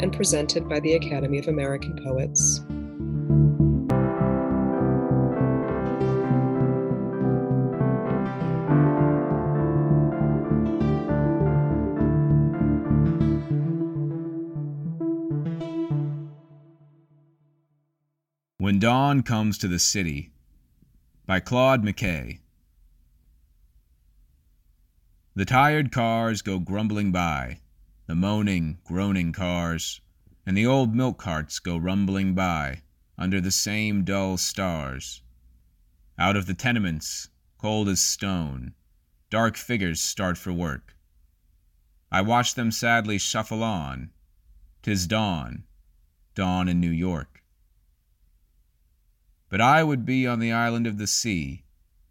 and presented by the Academy of American Poets. When Dawn Comes to the City by Claude McKay. The tired cars go grumbling by, the moaning, groaning cars, and the old milk carts go rumbling by under the same dull stars. Out of the tenements, cold as stone, dark figures start for work. I watch them sadly shuffle on. 'Tis dawn, dawn in New York. But I would be on the island of the sea,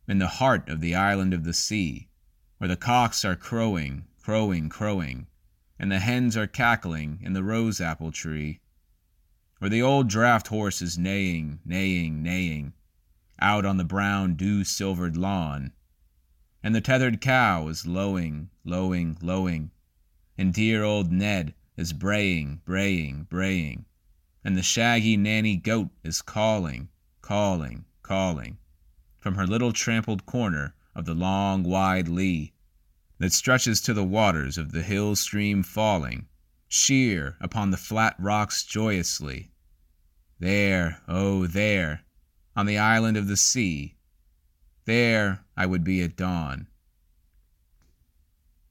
in the heart of the island of the sea, where the cocks are crowing, crowing, crowing, and the hens are cackling in the rose apple tree, or the old draft horse is neighing, neighing, neighing, out on the brown dew silvered lawn, and the tethered cow is lowing, lowing, lowing, and dear old Ned is braying, braying, braying, and the shaggy nanny goat is calling, calling, calling, from her little trampled corner of the long, wide lea that stretches to the waters of the hill stream falling sheer upon the flat rocks joyously. There, oh, there, on the island of the sea, there I would be at dawn.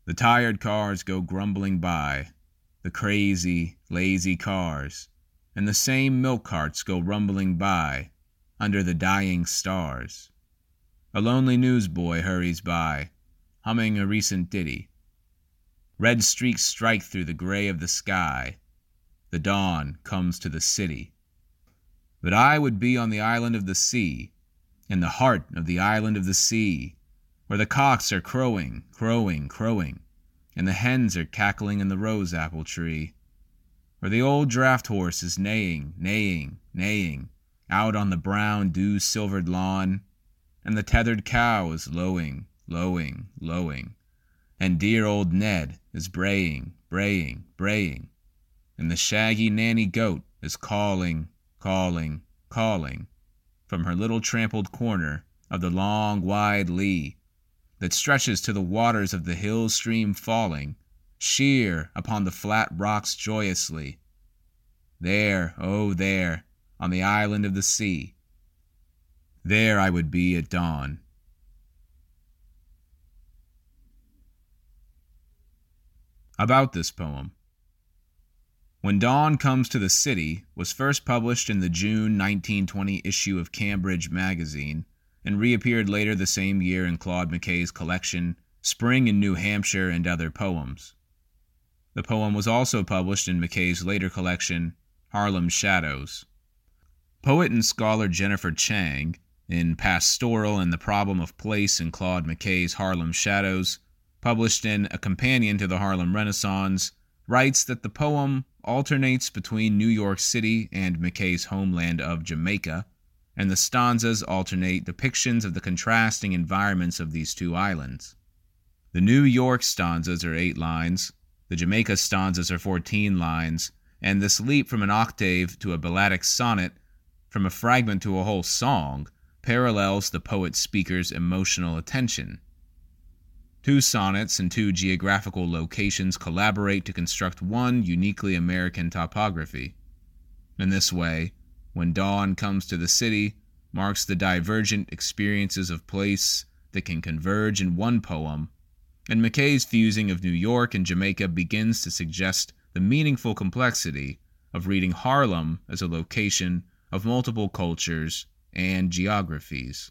The tired cars go grumbling by, the crazy, lazy cars, and the same milk carts go rumbling by under the dying stars. A lonely newsboy hurries by humming a recent ditty. Red streaks strike through the gray of the sky. The dawn comes to the city. But I would be on the island of the sea, in the heart of the island of the sea, where the cocks are crowing, crowing, crowing, and the hens are cackling in the rose apple tree, where the old draft horse is neighing, neighing, neighing, out on the brown dew silvered lawn, and the tethered cow is lowing, lowing, lowing, and dear old Ned is braying, braying, braying, and the shaggy nanny goat is calling, calling, calling from her little trampled corner of the long, wide lea that stretches to the waters of the hill stream falling sheer upon the flat rocks joyously. There, oh, there, on the island of the sea. There I would be at dawn. About this poem. When Dawn Comes to the City was first published in the June 1920 issue of Cambridge Magazine and reappeared later the same year in Claude McKay's collection Spring in New Hampshire and Other Poems. The poem was also published in McKay's later collection Harlem Shadows. Poet and scholar Jennifer Chang, in Pastoral and the Problem of Place in Claude McKay's Harlem Shadows, published in A Companion to the Harlem Renaissance, writes that the poem alternates between New York City and McKay's homeland of Jamaica, and the stanzas alternate depictions of the contrasting environments of these two islands. The New York stanzas are eight lines, the Jamaica stanzas are 14 lines, and this leap from an octave to a balladic sonnet, from a fragment to a whole song, parallels the poet speaker's emotional attention. Two sonnets and two geographical locations collaborate to construct one uniquely American topography. In this way, when dawn comes to the city, marks the divergent experiences of place that can converge in one poem, and McKay's fusing of New York and Jamaica begins to suggest the meaningful complexity of reading Harlem as a location of multiple cultures and geographies.